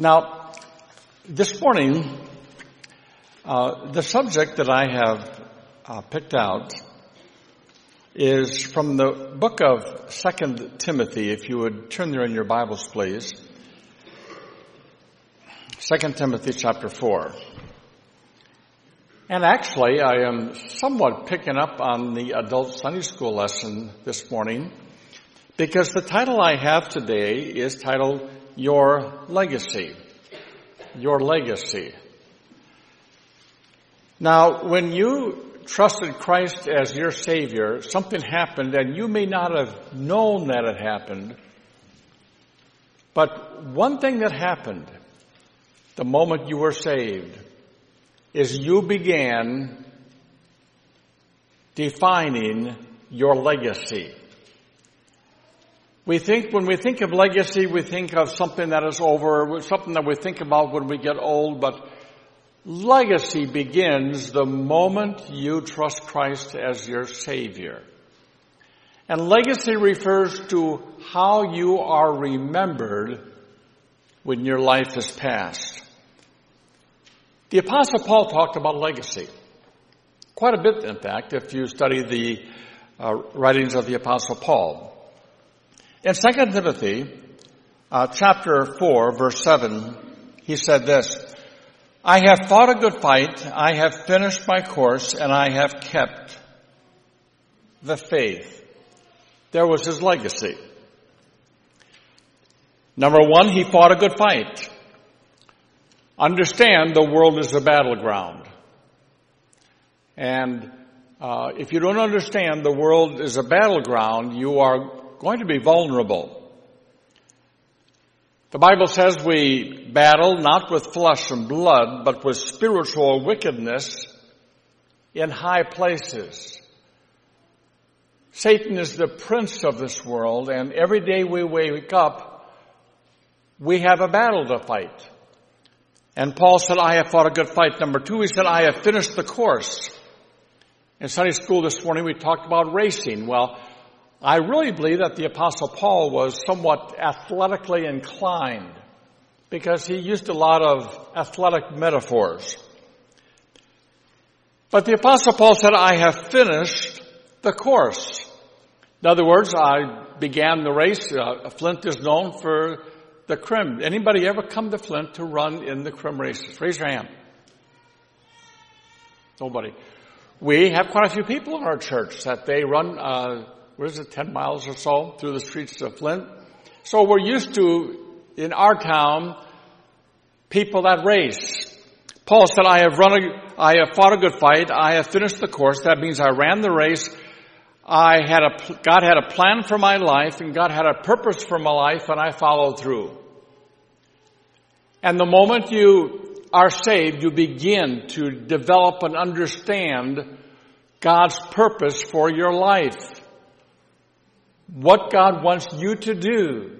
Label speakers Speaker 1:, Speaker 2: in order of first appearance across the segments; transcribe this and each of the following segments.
Speaker 1: Now, this morning, uh, the subject that I have uh, picked out is from the book of Second Timothy. If you would turn there in your Bibles, please. Second Timothy chapter four. And actually, I am somewhat picking up on the adult Sunday school lesson this morning because the title I have today is titled Your Legacy. Your Legacy. Now, when you trusted Christ as your Savior, something happened and you may not have known that it happened, but one thing that happened the moment you were saved is you began defining your legacy. We think, when we think of legacy, we think of something that is over, something that we think about when we get old, but legacy begins the moment you trust Christ as your Savior. And legacy refers to how you are remembered when your life is past. The Apostle Paul talked about legacy. Quite a bit, in fact, if you study the uh, writings of the Apostle Paul. In 2 Timothy uh, chapter 4 verse 7, he said this, I have fought a good fight, I have finished my course, and I have kept the faith. There was his legacy. Number one, he fought a good fight. Understand the world is a battleground. And uh, if you don't understand the world is a battleground, you are going to be vulnerable. The Bible says we battle not with flesh and blood, but with spiritual wickedness in high places. Satan is the prince of this world, and every day we wake up, we have a battle to fight. And Paul said, I have fought a good fight. Number two, he said, I have finished the course. In Sunday school this morning, we talked about racing. Well, I really believe that the apostle Paul was somewhat athletically inclined because he used a lot of athletic metaphors. But the apostle Paul said, I have finished the course. In other words, I began the race. Uh, Flint is known for the Crim. Anybody ever come to Flint to run in the Crim races? Raise your hand. Nobody. We have quite a few people in our church that they run uh, what is it, 10 miles or so through the streets of Flint. So we're used to, in our town, people that race. Paul said, I have run a, I have fought a good fight. I have finished the course. That means I ran the race. I had a, God had a plan for my life and God had a purpose for my life and I followed through. And the moment you are saved, you begin to develop and understand God's purpose for your life what God wants you to do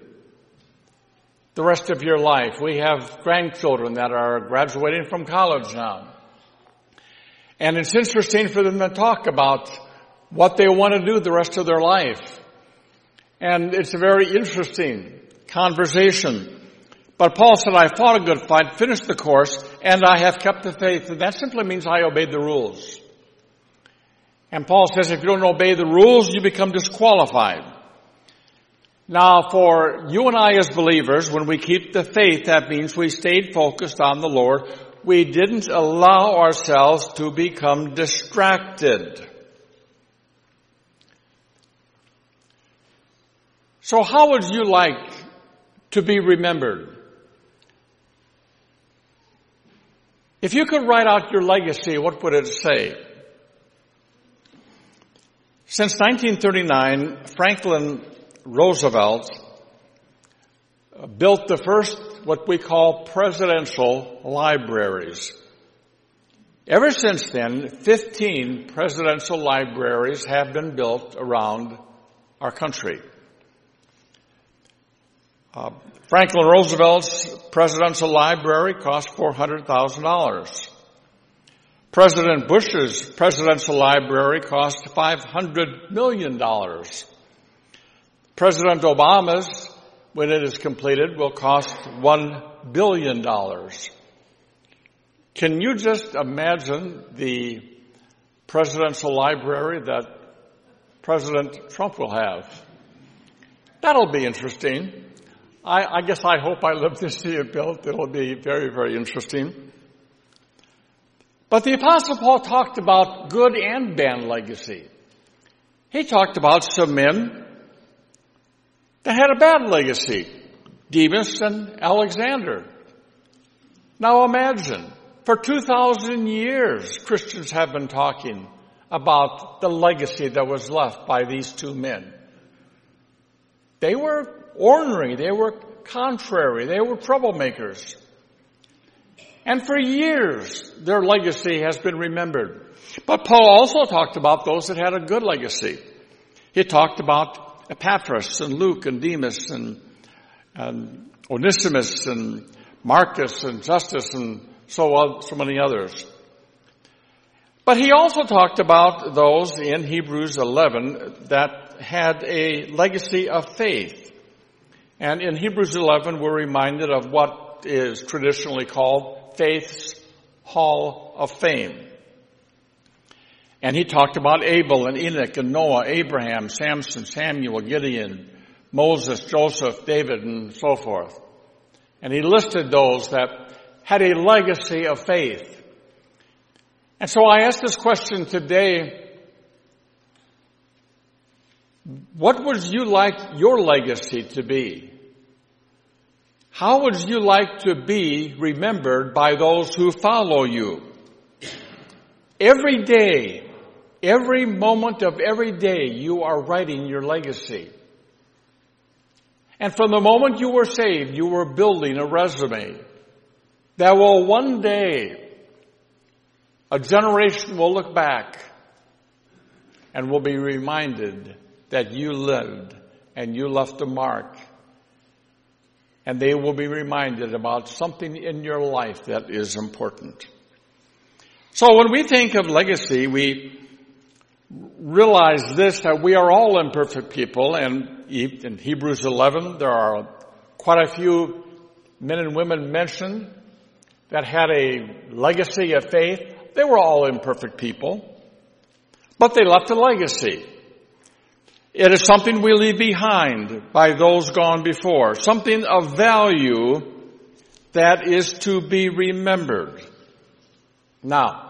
Speaker 1: the rest of your life. We have grandchildren that are graduating from college now. And it's interesting for them to talk about what they want to do the rest of their life. And it's a very interesting conversation. But Paul said, I fought a good fight, finished the course, and I have kept the faith. And that simply means I obeyed the rules. And Paul says, if you don't obey the rules, you become disqualified. Now, for you and I as believers, when we keep the faith, that means we stayed focused on the Lord. We didn't allow ourselves to become distracted. So how would you like to be remembered? If you could write out your legacy, what would it say? Since 1939, Franklin Roosevelt built the first, what we call presidential libraries. Ever since then, 15 presidential libraries have been built around our country. Uh, Franklin Roosevelt's presidential library cost $400,000. President Bush's presidential library cost $500 million. President Obama's, when it is completed, will cost $1 billion. Can you just imagine the presidential library that President Trump will have? That'll be interesting. I, I guess I hope I live to see it built. It'll be very, very interesting. But the apostle Paul talked about good and bad legacy. He talked about some men that had a bad legacy. Demas and Alexander. Now imagine, for 2,000 years, Christians have been talking about the legacy that was left by these two men. They were ornery, they were contrary, they were troublemakers. And for years, their legacy has been remembered. But Paul also talked about those that had a good legacy. He talked about Epaphras and Luke and Demas and, and Onesimus and Marcus and Justus and so, so many others. But he also talked about those in Hebrews 11 that had a legacy of faith. And in Hebrews 11, we're reminded of what is traditionally called faith's hall of fame. And he talked about Abel and Enoch and Noah, Abraham, Samson, Samuel, Gideon, Moses, Joseph, David, and so forth. And he listed those that had a legacy of faith. And so I ask this question today. What would you like your legacy to be? How would you like to be remembered by those who follow you? Every day, every moment of every day, you are writing your legacy. And from the moment you were saved, you were building a resume that will one day a generation will look back and will be reminded that you lived and you left a mark. And they will be reminded about something in your life that is important. So when we think of legacy, we realize this, that we are all imperfect people, and in Hebrews 11, there are quite a few men and women mentioned that had a legacy of faith. They were all imperfect people, but they left a legacy. It is something we leave behind by those gone before, something of value that is to be remembered. Now,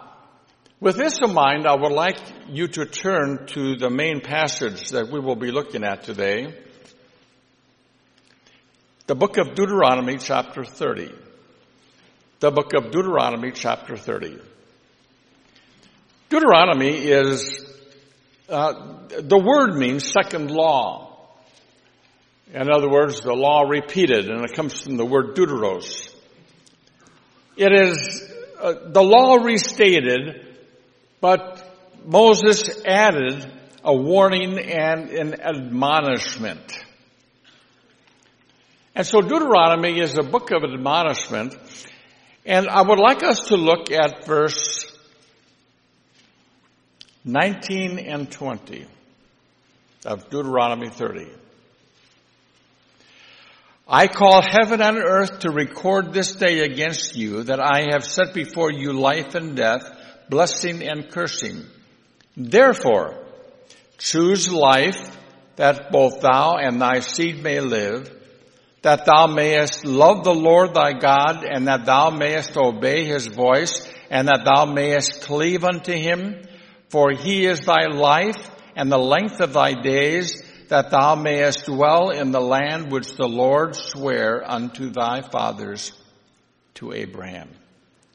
Speaker 1: with this in mind, I would like you to turn to the main passage that we will be looking at today. The book of Deuteronomy chapter 30. The book of Deuteronomy chapter 30. Deuteronomy is, uh, the word means second law. In other words, the law repeated, and it comes from the word deuteros. It is uh, the law restated, but Moses added a warning and an admonishment. And so Deuteronomy is a book of admonishment, and I would like us to look at verse 19 and 20 of Deuteronomy 30. I call heaven and earth to record this day against you that I have set before you life and death, blessing and cursing. Therefore, choose life that both thou and thy seed may live, that thou mayest love the Lord thy God, and that thou mayest obey his voice, and that thou mayest cleave unto him, for he is thy life and the length of thy days, that thou mayest dwell in the land which the Lord sware unto thy fathers, to Abraham,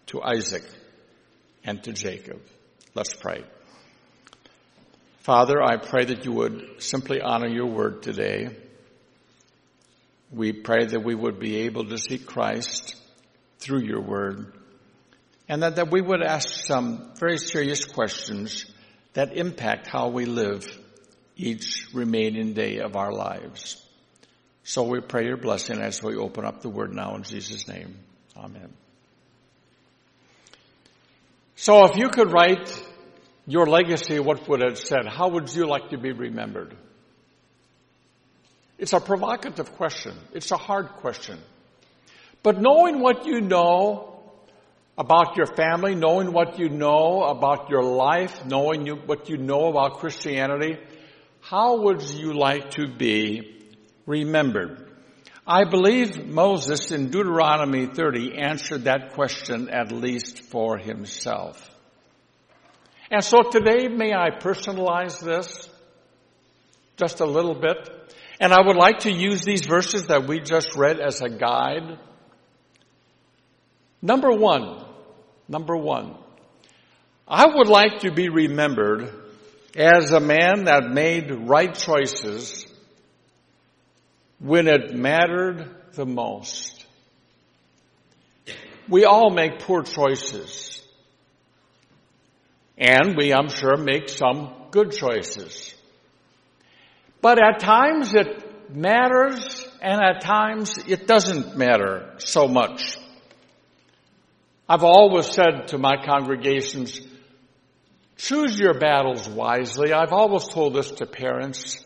Speaker 1: to Isaac, and to Jacob. Let's pray. Father, I pray that you would simply honor your word today. We pray that we would be able to see Christ through your word and that, that we would ask some very serious questions that impact how we live each remaining day of our lives. So we pray your blessing as we open up the word now in Jesus' name. Amen. So if you could write your legacy, what would it said? How would you like to be remembered? It's a provocative question. It's a hard question. But knowing what you know about your family, knowing what you know about your life, knowing you, what you know about Christianity, how would you like to be remembered? I believe Moses in Deuteronomy 30 answered that question at least for himself. And so today, may I personalize this just a little bit? And I would like to use these verses that we just read as a guide. Number one, number one, I would like to be remembered as a man that made right choices when it mattered the most. We all make poor choices. And we, I'm sure, make some good choices. But at times it matters and at times it doesn't matter so much. I've always said to my congregations, choose your battles wisely. I've always told this to parents.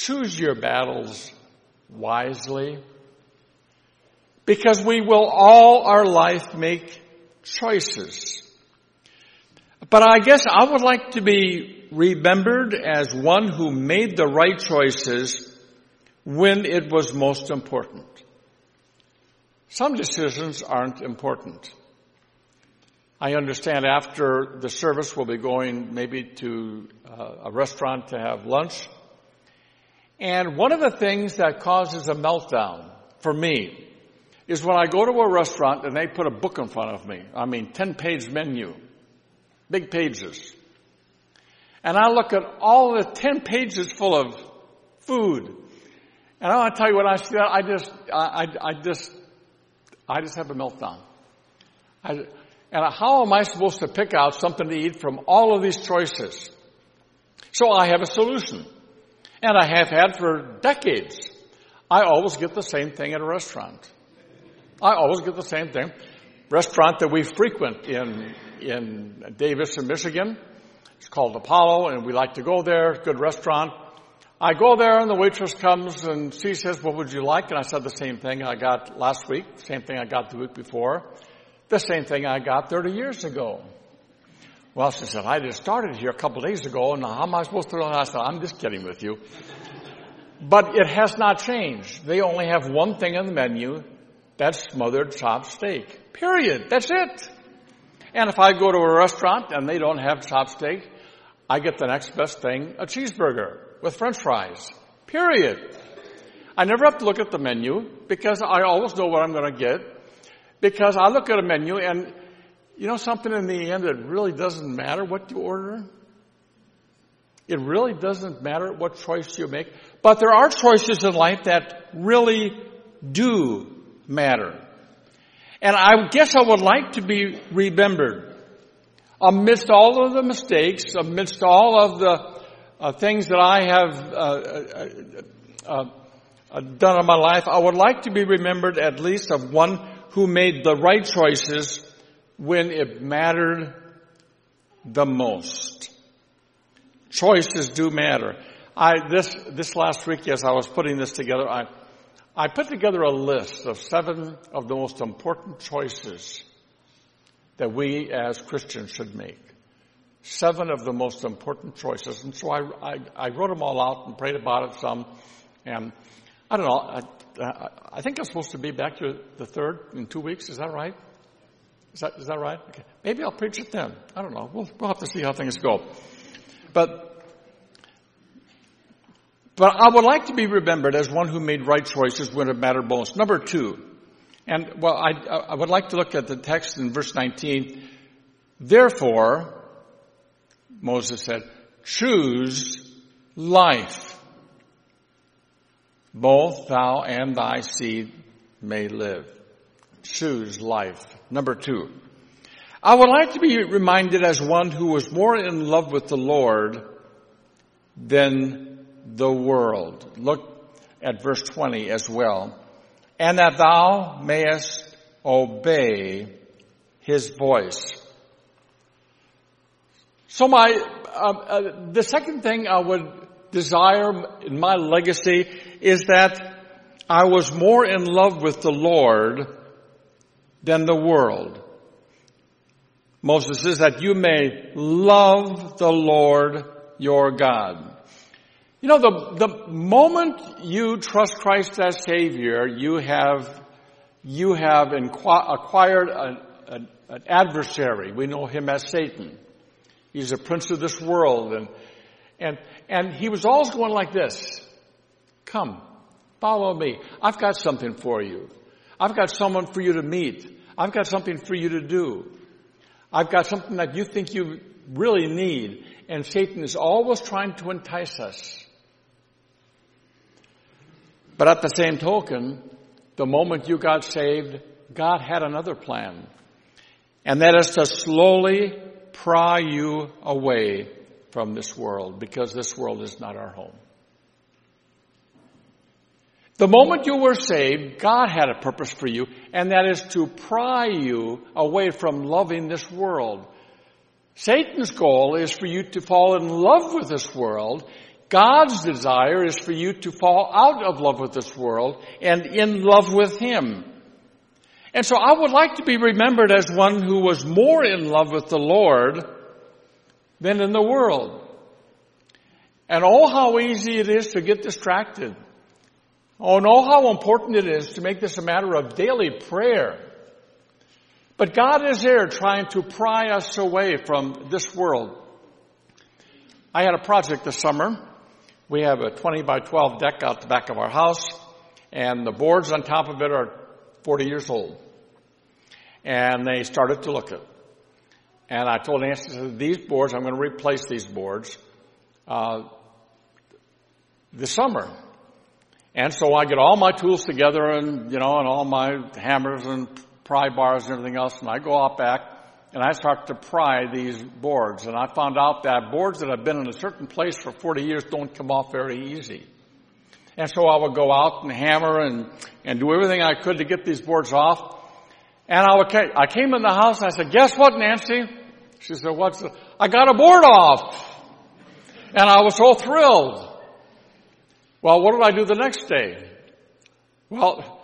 Speaker 1: Choose your battles wisely. Because we will all our life make choices. But I guess I would like to be remembered as one who made the right choices when it was most important. Some decisions aren't important. I understand after the service we'll be going maybe to uh, a restaurant to have lunch. And one of the things that causes a meltdown for me is when I go to a restaurant and they put a book in front of me. I mean, 10 page menu, big pages. And I look at all the 10 pages full of food. And I want to tell you when I see that, I just, I, I just, I just have a meltdown. I, and how am I supposed to pick out something to eat from all of these choices? So I have a solution. And I have had for decades. I always get the same thing at a restaurant. I always get the same thing. Restaurant that we frequent in, in Davison Michigan. It's called Apollo and we like to go there. Good restaurant. I go there and the waitress comes and she says, what would you like? And I said the same thing I got last week, same thing I got the week before, the same thing I got 30 years ago. Well, she said, I just started here a couple days ago, and how am I supposed to know? I said, I'm just kidding with you. But it has not changed. They only have one thing on the menu. That's smothered chopped steak. Period. That's it. And if I go to a restaurant and they don't have chopped steak, I get the next best thing, a cheeseburger with french fries. Period. I never have to look at the menu because I always know what I'm going to get because I look at a menu and you know something in the end, it really doesn't matter what you order. It really doesn't matter what choice you make. But there are choices in life that really do matter. And I guess I would like to be remembered amidst all of the mistakes, amidst all of the uh, things that I have uh, uh, uh, done in my life. I would like to be remembered at least of one who made the right choices when it mattered the most. Choices do matter. I, this, this last week as I was putting this together, I, I put together a list of seven of the most important choices that we as Christians should make. Seven of the most important choices. And so I, I, I wrote them all out and prayed about it some. And I don't know, I, I think I'm supposed to be back to the third in two weeks. Is that right? Is that, is that right? Okay. Maybe I'll preach it then. I don't know. We'll, we'll have to see how things go. But, but I would like to be remembered as one who made right choices when it mattered most. Number two, and well, I, I would like to look at the text in verse 19. Therefore, Moses said, choose life. Both thou and thy seed may live. Choose life. Number two, I would like to be reminded as one who was more in love with the Lord than the world. Look at verse 20 as well. And that thou mayest obey his voice. So my, uh, uh, the second thing I would desire in my legacy is that I was more in love with the Lord than the world. Moses says that you may love the Lord your God. You know, the, the moment you trust Christ as Savior, you have, you have acquired a, a, an adversary. We know him as Satan. He's a prince of this world and, and, and he was always going like this. Come, follow me. I've got something for you. I've got someone for you to meet. I've got something for you to do. I've got something that you think you really need. And Satan is always trying to entice us. But at the same token, the moment you got saved, God had another plan. And that is to slowly pry you away from this world because this world is not our home. The moment you were saved, God had a purpose for you, and that is to pry you away from loving this world. Satan's goal is for you to fall in love with this world. God's desire is for you to fall out of love with this world and in love with Him. And so I would like to be remembered as one who was more in love with the Lord than in the world. And oh, how easy it is to get distracted. Oh, know how important it is to make this a matter of daily prayer. But God is there trying to pry us away from this world. I had a project this summer. We have a 20 by 12 deck out the back of our house, and the boards on top of it are 40 years old. And they started to look at it. And I told Nancy, these boards, I'm going to replace these boards uh, this summer. And so I get all my tools together and, you know, and all my hammers and pry bars and everything else, and I go out back and I start to pry these boards. And I found out that boards that have been in a certain place for 40 years don't come off very easy. And so I would go out and hammer and, and do everything I could to get these boards off. And I, would, I came in the house and I said, guess what, Nancy? She said, what's the, I got a board off. And I was so thrilled. Well, what did I do the next day? Well,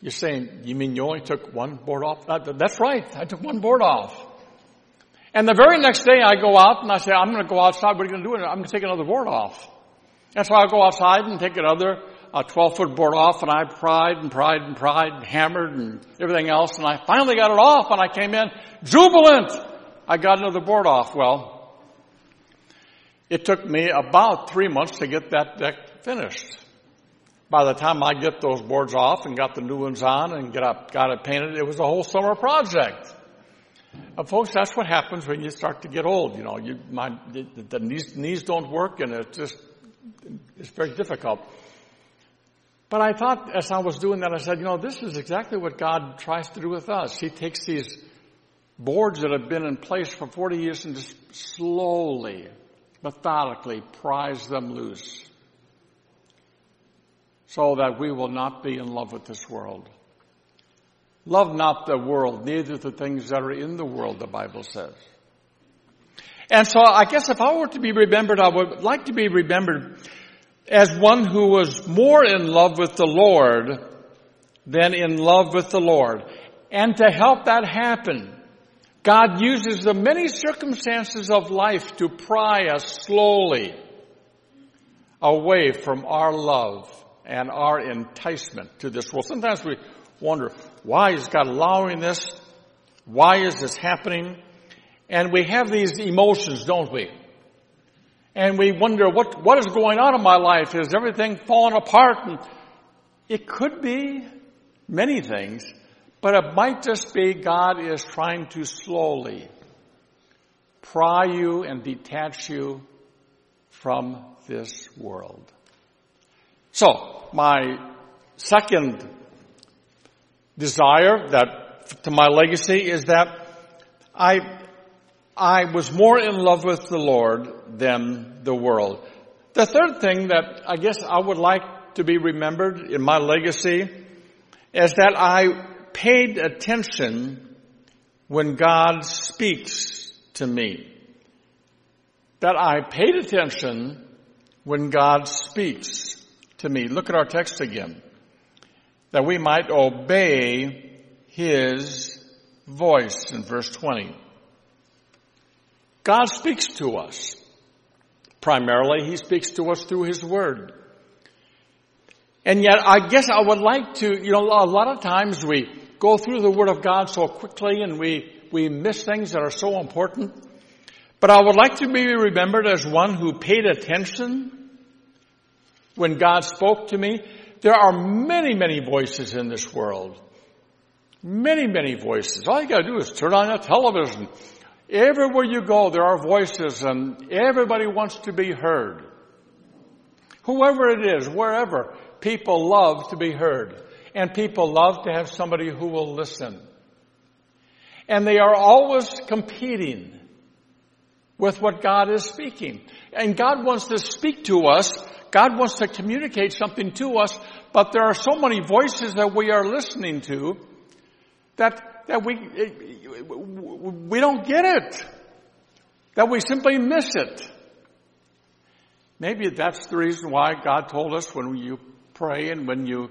Speaker 1: you're saying, you mean you only took one board off? That's right. I took one board off. And the very next day I go out and I say, I'm going to go outside. What are you going to do? I'm going to take another board off. And so I go outside and take another a 12 foot board off and I pried and pried and pried and hammered and everything else. And I finally got it off and I came in jubilant. I got another board off. Well, it took me about three months to get that deck finished. By the time I get those boards off and got the new ones on and get up, got it painted, it was a whole summer project. And folks, that's what happens when you start to get old. You know, you, my, the, knees, knees don't work and it's just, it's very difficult. But I thought as I was doing that, I said, you know, this is exactly what God tries to do with us. He takes these boards that have been in place for 40 years and just slowly, methodically pries them loose so that we will not be in love with this world. Love not the world, neither the things that are in the world, the Bible says. And so I guess if I were to be remembered, I would like to be remembered as one who was more in love with the Lord than in love with the Lord. And to help that happen, God uses the many circumstances of life to pry us slowly away from our love and our enticement to this world. Sometimes we wonder, why is God allowing this? Why is this happening? And we have these emotions, don't we? And we wonder, what, what is going on in my life? Is everything falling apart? And it could be many things, but it might just be God is trying to slowly pry you and detach you from this world. So, my second desire that to my legacy is that I I was more in love with the Lord than the world. The third thing that I guess I would like to be remembered in my legacy is that I paid attention when God speaks to me. That I paid attention when God speaks to me. Look at our text again. that we might obey his voice in verse 20. God speaks to us. Primarily, he speaks to us through his word. And yet, I guess I would like to, you know, a lot of times we go through the word of God so quickly and we, we miss things that are so important. But I would like to be remembered as one who paid attention when God spoke to me. There are many, many voices in this world. Many, many voices. All you gotta do is turn on the television. Everywhere you go, there are voices and everybody wants to be heard. Whoever it is, wherever, people love to be heard. And people love to have somebody who will listen. And they are always competing with what God is speaking. And God wants to speak to us. God wants to communicate something to us, but there are so many voices that we are listening to that, that we, we don't get it. That we simply miss it. Maybe that's the reason why God told us when you pray and when you,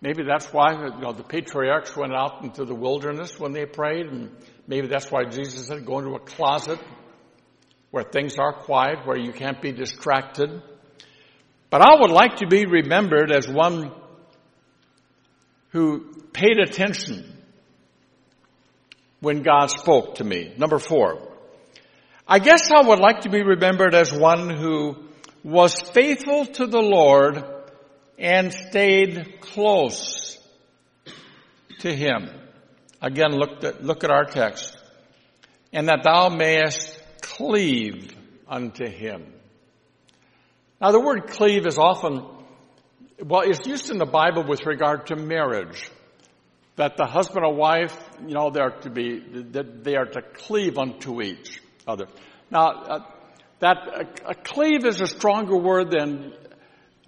Speaker 1: maybe that's why you know, the patriarchs went out into the wilderness when they prayed and maybe that's why Jesus said go into a closet where things are quiet, where you can't be distracted. But I would like to be remembered as one who paid attention when God spoke to me. Number four. I guess I would like to be remembered as one who was faithful to the Lord and stayed close to Him. Again, look at, look at our text. And that thou mayest cleave unto him. Now the word cleave is often, well, it's used in the Bible with regard to marriage. That the husband and wife, you know, they are to be, that they are to cleave unto each other. Now, uh, that, a, a cleave is a stronger word than,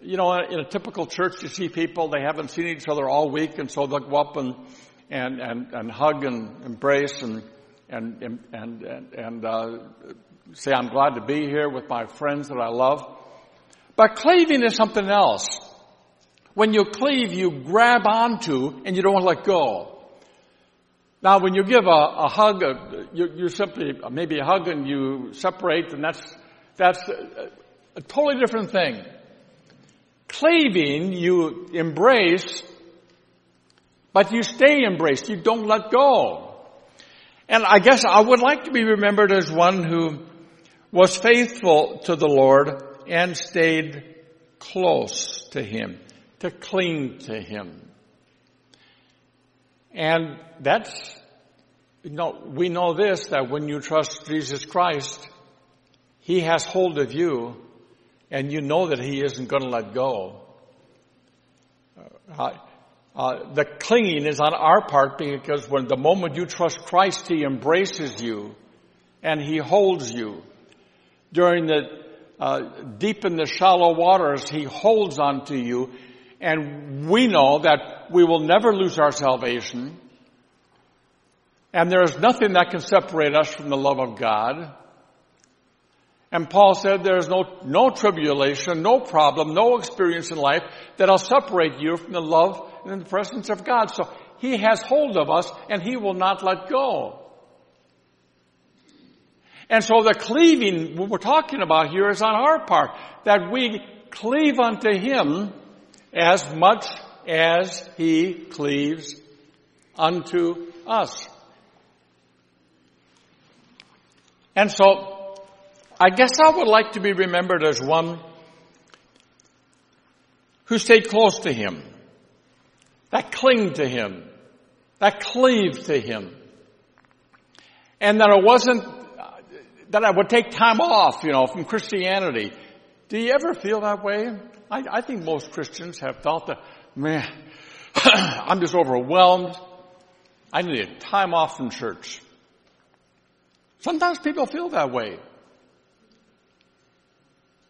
Speaker 1: you know, in a typical church you see people, they haven't seen each other all week and so they'll go up and, and, and, and hug and embrace and, and, and, and, and uh, say, I'm glad to be here with my friends that I love. But cleaving is something else. When you cleave, you grab onto and you don't let go. Now, when you give a, a hug, a, you, you, simply maybe a hug and you separate, and that's that's a, a totally different thing. Cleaving, you embrace, but you stay embraced. You don't let go. And I guess I would like to be remembered as one who was faithful to the Lord and stayed close to Him, to cling to Him. And that's, you know, we know this, that when you trust Jesus Christ, He has hold of you, and you know that He isn't going to let go. Uh, uh, the clinging is on our part because when the moment you trust Christ, He embraces you and He holds you. During the uh, deep in the shallow waters, He holds on to you, and we know that we will never lose our salvation. And there is nothing that can separate us from the love of God. And Paul said there is no, no tribulation, no problem, no experience in life that'll separate you from the love and the presence of God. So He has hold of us and He will not let go. And so the cleaving, what we're talking about here is on our part, that we cleave unto Him as much as He cleaves unto us. And so I guess I would like to be remembered as one who stayed close to Him, that cling to Him, that cleaved to Him. And that it wasn't, that I would take time off, you know, from Christianity. Do you ever feel that way? I, I think most Christians have felt that, man, I'm just overwhelmed. I need a time off from church. Sometimes people feel that way.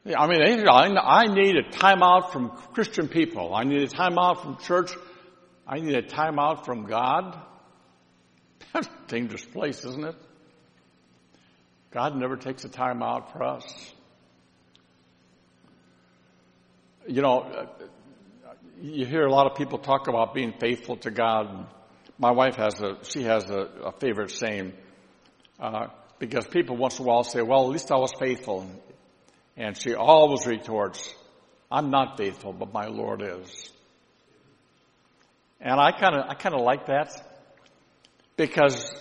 Speaker 1: I mean, I need a time out from Christian people. I need a time out from church. I need a time out from God. That's a dangerous place, isn't it? God never takes a time out for us. You know, you hear a lot of people talk about being faithful to God. My wife has a, she has a, a favorite saying, uh, because people once in a while say, well, at least I was faithful. And she always retorts, I'm not faithful, but my Lord is. And I kind of, I kind of like that because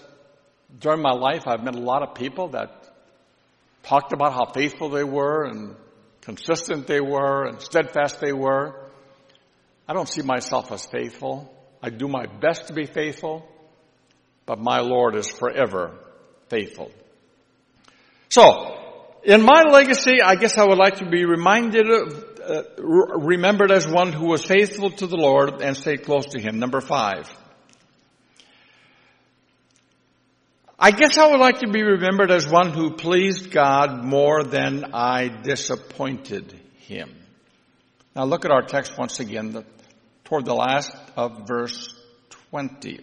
Speaker 1: during my life I've met a lot of people that talked about how faithful they were and consistent they were and steadfast they were. I don't see myself as faithful. I do my best to be faithful, but my Lord is forever faithful. So, in my legacy, I guess I would like to be reminded of, uh, remembered as one who was faithful to the Lord and stayed close to Him. Number five. I guess I would like to be remembered as one who pleased God more than I disappointed Him. Now look at our text once again, the, toward the last of verse 20.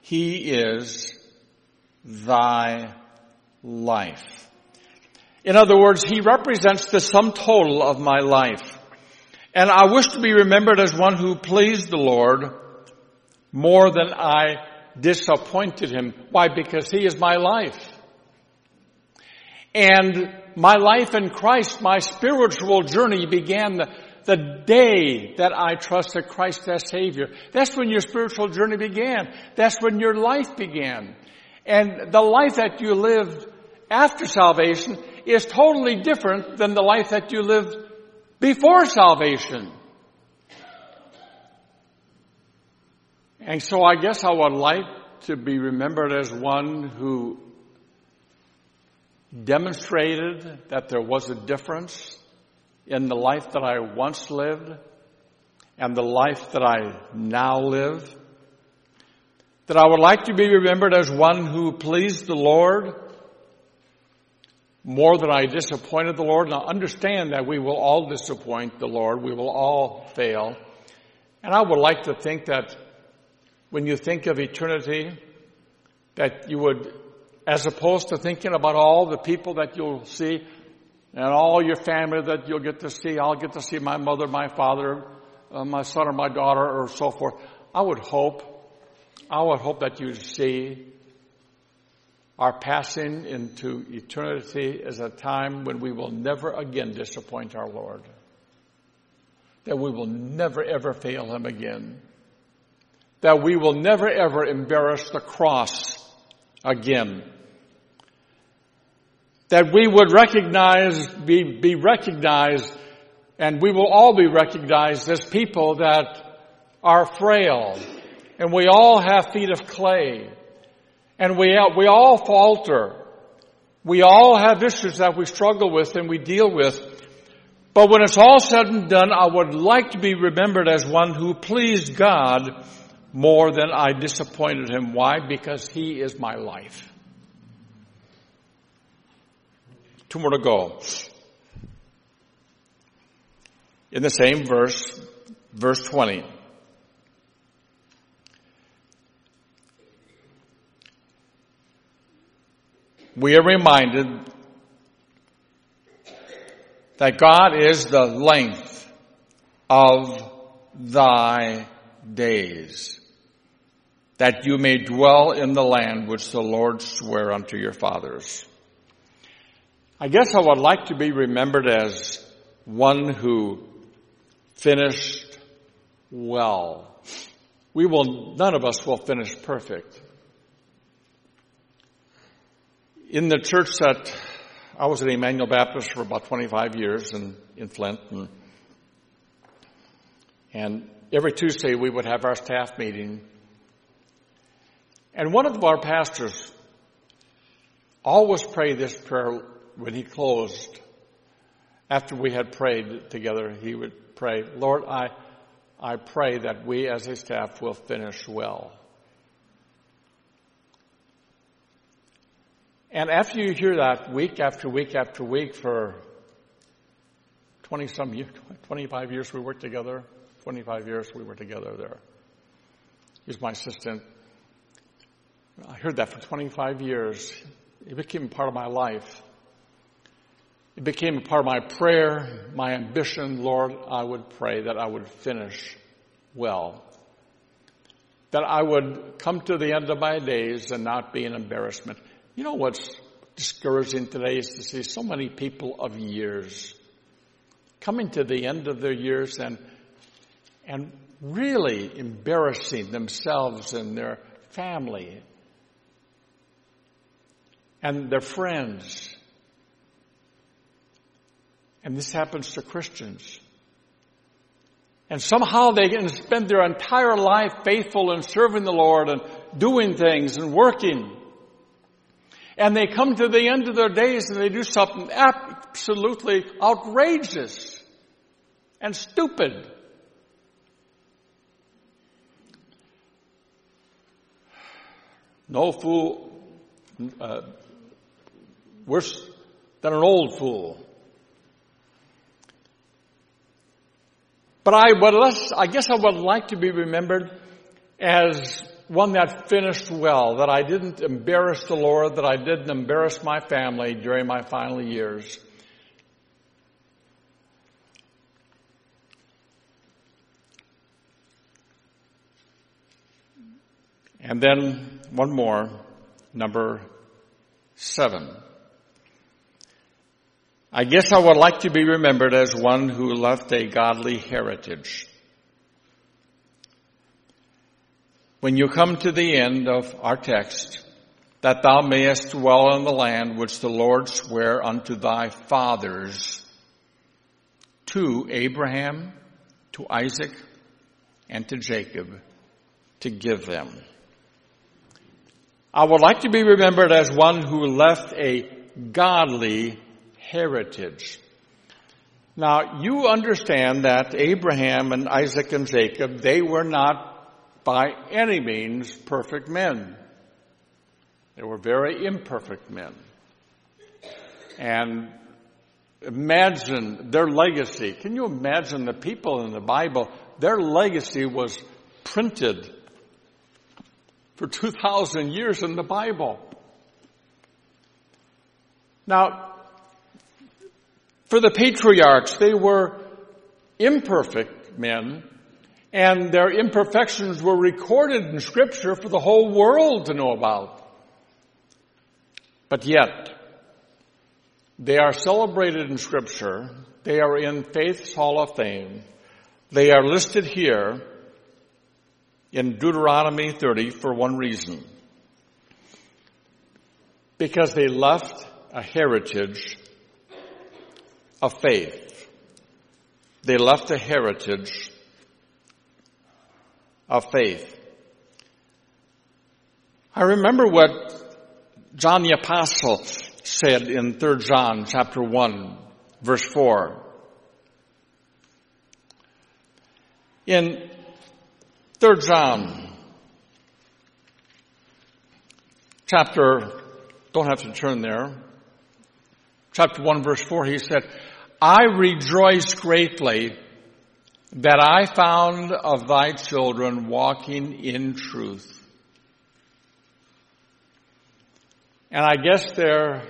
Speaker 1: He is thy life. In other words, He represents the sum total of my life. And I wish to be remembered as one who pleased the Lord more than I disappointed Him. Why? Because He is my life. And my life in Christ, my spiritual journey began the, the day that I trusted Christ as Savior. That's when your spiritual journey began. That's when your life began. And the life that you lived after salvation is totally different than the life that you lived before salvation. And so I guess I would like to be remembered as one who demonstrated that there was a difference in the life that I once lived and the life that I now live. That I would like to be remembered as one who pleased the Lord more than I disappointed the Lord. Now understand that we will all disappoint the Lord. We will all fail. And I would like to think that when you think of eternity, that you would as opposed to thinking about all the people that you'll see and all your family that you'll get to see. I'll get to see my mother, my father, uh, my son or my daughter or so forth. I would hope, I would hope that you see our passing into eternity as a time when we will never again disappoint our Lord. That we will never ever fail Him again. That we will never ever embarrass the cross again that we would recognize, be, be recognized, and we will all be recognized as people that are frail, and we all have feet of clay, and we, we all falter. We all have issues that we struggle with and we deal with. But when it's all said and done, I would like to be remembered as one who pleased God more than I disappointed Him. Why? Because He is my life. Two more to go. In the same verse, verse 20. We are reminded that God is the length of thy days, that you may dwell in the land which the Lord sware unto your fathers. I guess I would like to be remembered as one who finished well. We will, none of us will finish perfect. In the church that I was at Emmanuel Baptist for about 25 years in, in Flint, and, and every Tuesday we would have our staff meeting. And one of our pastors always prayed this prayer when he closed, after we had prayed together, he would pray, Lord, I, I pray that we as a staff will finish well. And after you hear that week after week after week for 20 some years, 25 years we worked together, 25 years we were together there. He was my assistant. I heard that for 25 years. It became part of my life. It became a part of my prayer, my ambition, Lord, I would pray that I would finish well. That I would come to the end of my days and not be an embarrassment. You know what's discouraging today is to see so many people of years coming to the end of their years and, and really embarrassing themselves and their family and their friends. And this happens to Christians. And somehow they can spend their entire life faithful and serving the Lord and doing things and working. And they come to the end of their days and they do something absolutely outrageous and stupid. No fool uh, worse than an old fool. But I would, less, I guess I would like to be remembered as one that finished well, that I didn't embarrass the Lord, that I didn't embarrass my family during my final years. And then one more, number seven. I guess I would like to be remembered as one who left a godly heritage. When you come to the end of our text, that thou mayest dwell in the land which the Lord sware unto thy fathers, to Abraham, to Isaac, and to Jacob, to give them. I would like to be remembered as one who left a godly heritage. Now, you understand that Abraham and Isaac and Jacob, they were not by any means perfect men. They were very imperfect men. And imagine their legacy. Can you imagine the people in the Bible? Their legacy was printed for 2,000 years in the Bible. Now, for the patriarchs, they were imperfect men, and their imperfections were recorded in Scripture for the whole world to know about. But yet, they are celebrated in Scripture. They are in Faith's Hall of Fame. They are listed here in Deuteronomy 30 for one reason. Because they left a heritage of faith. They left a heritage of faith. I remember what John the Apostle said in 3 John chapter 1 verse 4. In 3 John, chapter, don't have to turn there, chapter 1 verse 4, he said, I rejoice greatly that I found of thy children walking in truth. And I guess there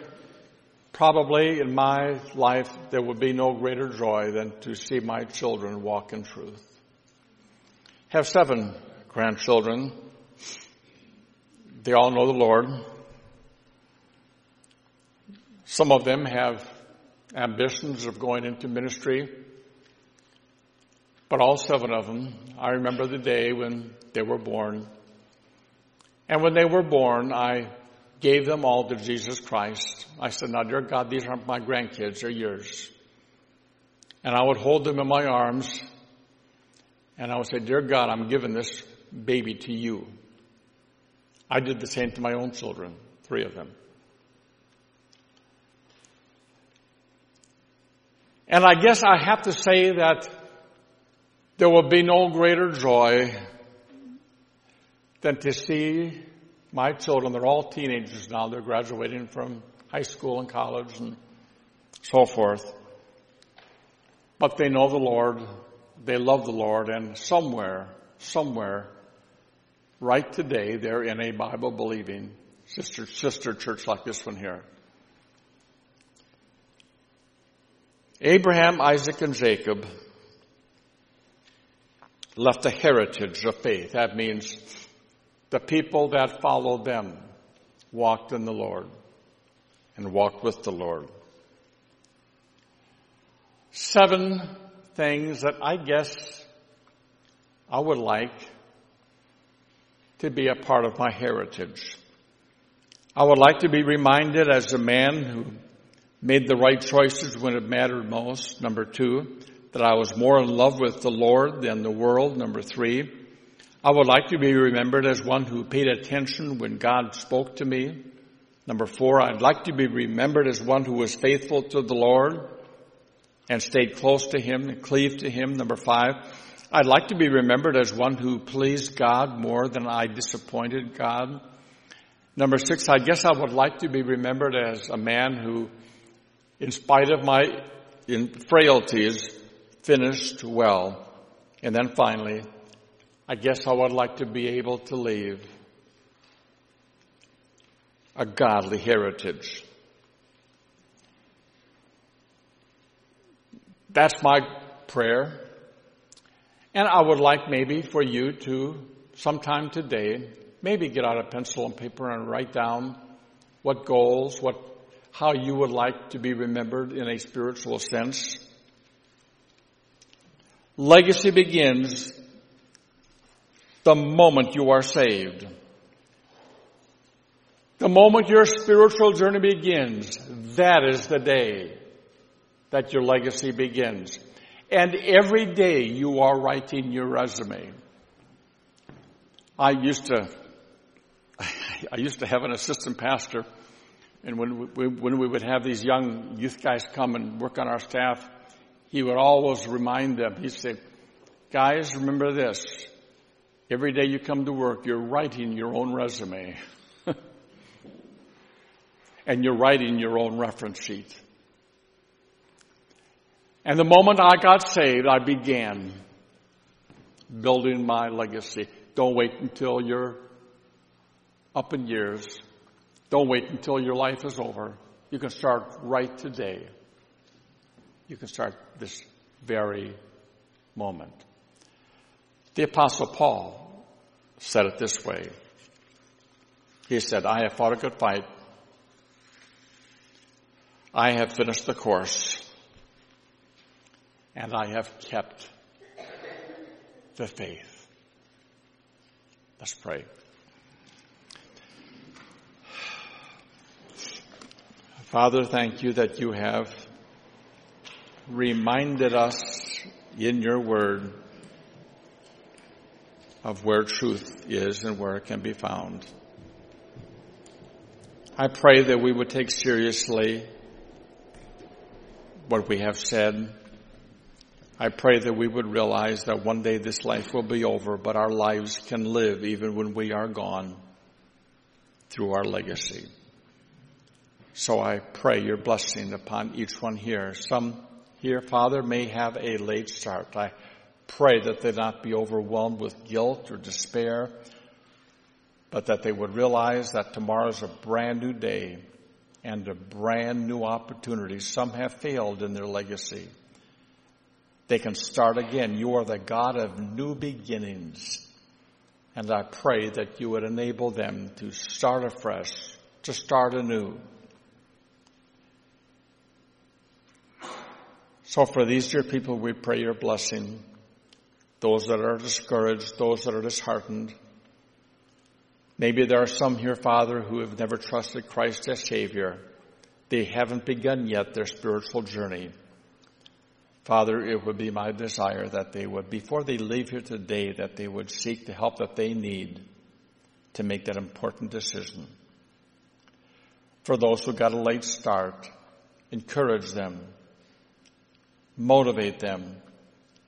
Speaker 1: probably in my life there would be no greater joy than to see my children walk in truth have seven grandchildren. They all know the Lord. Some of them have ambitions of going into ministry. But all seven of them, I remember the day when they were born. And when they were born, I gave them all to Jesus Christ. I said, now dear God, these aren't my grandkids, they're yours. And I would hold them in my arms and I would say, Dear God, I'm giving this baby to you. I did the same to my own children, three of them. And I guess I have to say that there will be no greater joy than to see my children, they're all teenagers now, they're graduating from high school and college and so forth. But they know the Lord, they love the Lord, and somewhere, somewhere, right today, they're in a Bible believing sister, sister church like this one here. Abraham, Isaac, and Jacob left a heritage of faith. That means the people that followed them walked in the Lord and walked with the Lord. Seven things that I guess I would like to be a part of my heritage. I would like to be reminded as a man who made the right choices when it mattered most. Number two, that I was more in love with the Lord than the world. Number three, I would like to be remembered as one who paid attention when God spoke to me. Number four, I'd like to be remembered as one who was faithful to the Lord and stayed close to Him and cleaved to Him. Number five, I'd like to be remembered as one who pleased God more than I disappointed God. Number six, I guess I would like to be remembered as a man who, in spite of my frailties, finished well. And then finally, I guess I would like to be able to leave a godly heritage. That's my prayer. And I would like maybe for you to, sometime today, maybe get out a pencil and paper and write down what goals, what, how you would like to be remembered in a spiritual sense. Legacy begins the moment you are saved. The moment your spiritual journey begins, that is the day that your legacy begins. And every day you are writing your resume. I used to, I used to have an assistant pastor, and when we, when we would have these young youth guys come and work on our staff, he would always remind them, he'd say, guys, remember this. Every day you come to work, you're writing your own resume. and you're writing your own reference sheet. And the moment I got saved, I began building my legacy. Don't wait until you're up in years. Don't wait until your life is over. You can start right today. You can start this very moment. The apostle Paul said it this way. He said, I have fought a good fight. I have finished the course and I have kept the faith. Let's pray. Father, thank you that you have reminded us in your word of where truth is and where it can be found. I pray that we would take seriously what we have said I pray that we would realize that one day this life will be over, but our lives can live even when we are gone through our legacy. So I pray your blessing upon each one here. Some here, Father, may have a late start. I pray that they not be overwhelmed with guilt or despair, but that they would realize that tomorrow is a brand new day and a brand new opportunity. Some have failed in their legacy. They can start again. You are the God of new beginnings. And I pray that you would enable them to start afresh, to start anew. So for these dear people, we pray your blessing. Those that are discouraged, those that are disheartened. Maybe there are some here, Father, who have never trusted Christ as Savior. They haven't begun yet their spiritual journey. Father, it would be my desire that they would, before they leave here today, that they would seek the help that they need to make that important decision. For those who got a late start, encourage them, motivate them,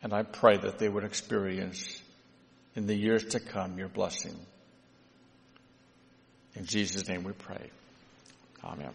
Speaker 1: and I pray that they would experience in the years to come your blessing. In Jesus' name we pray. Amen.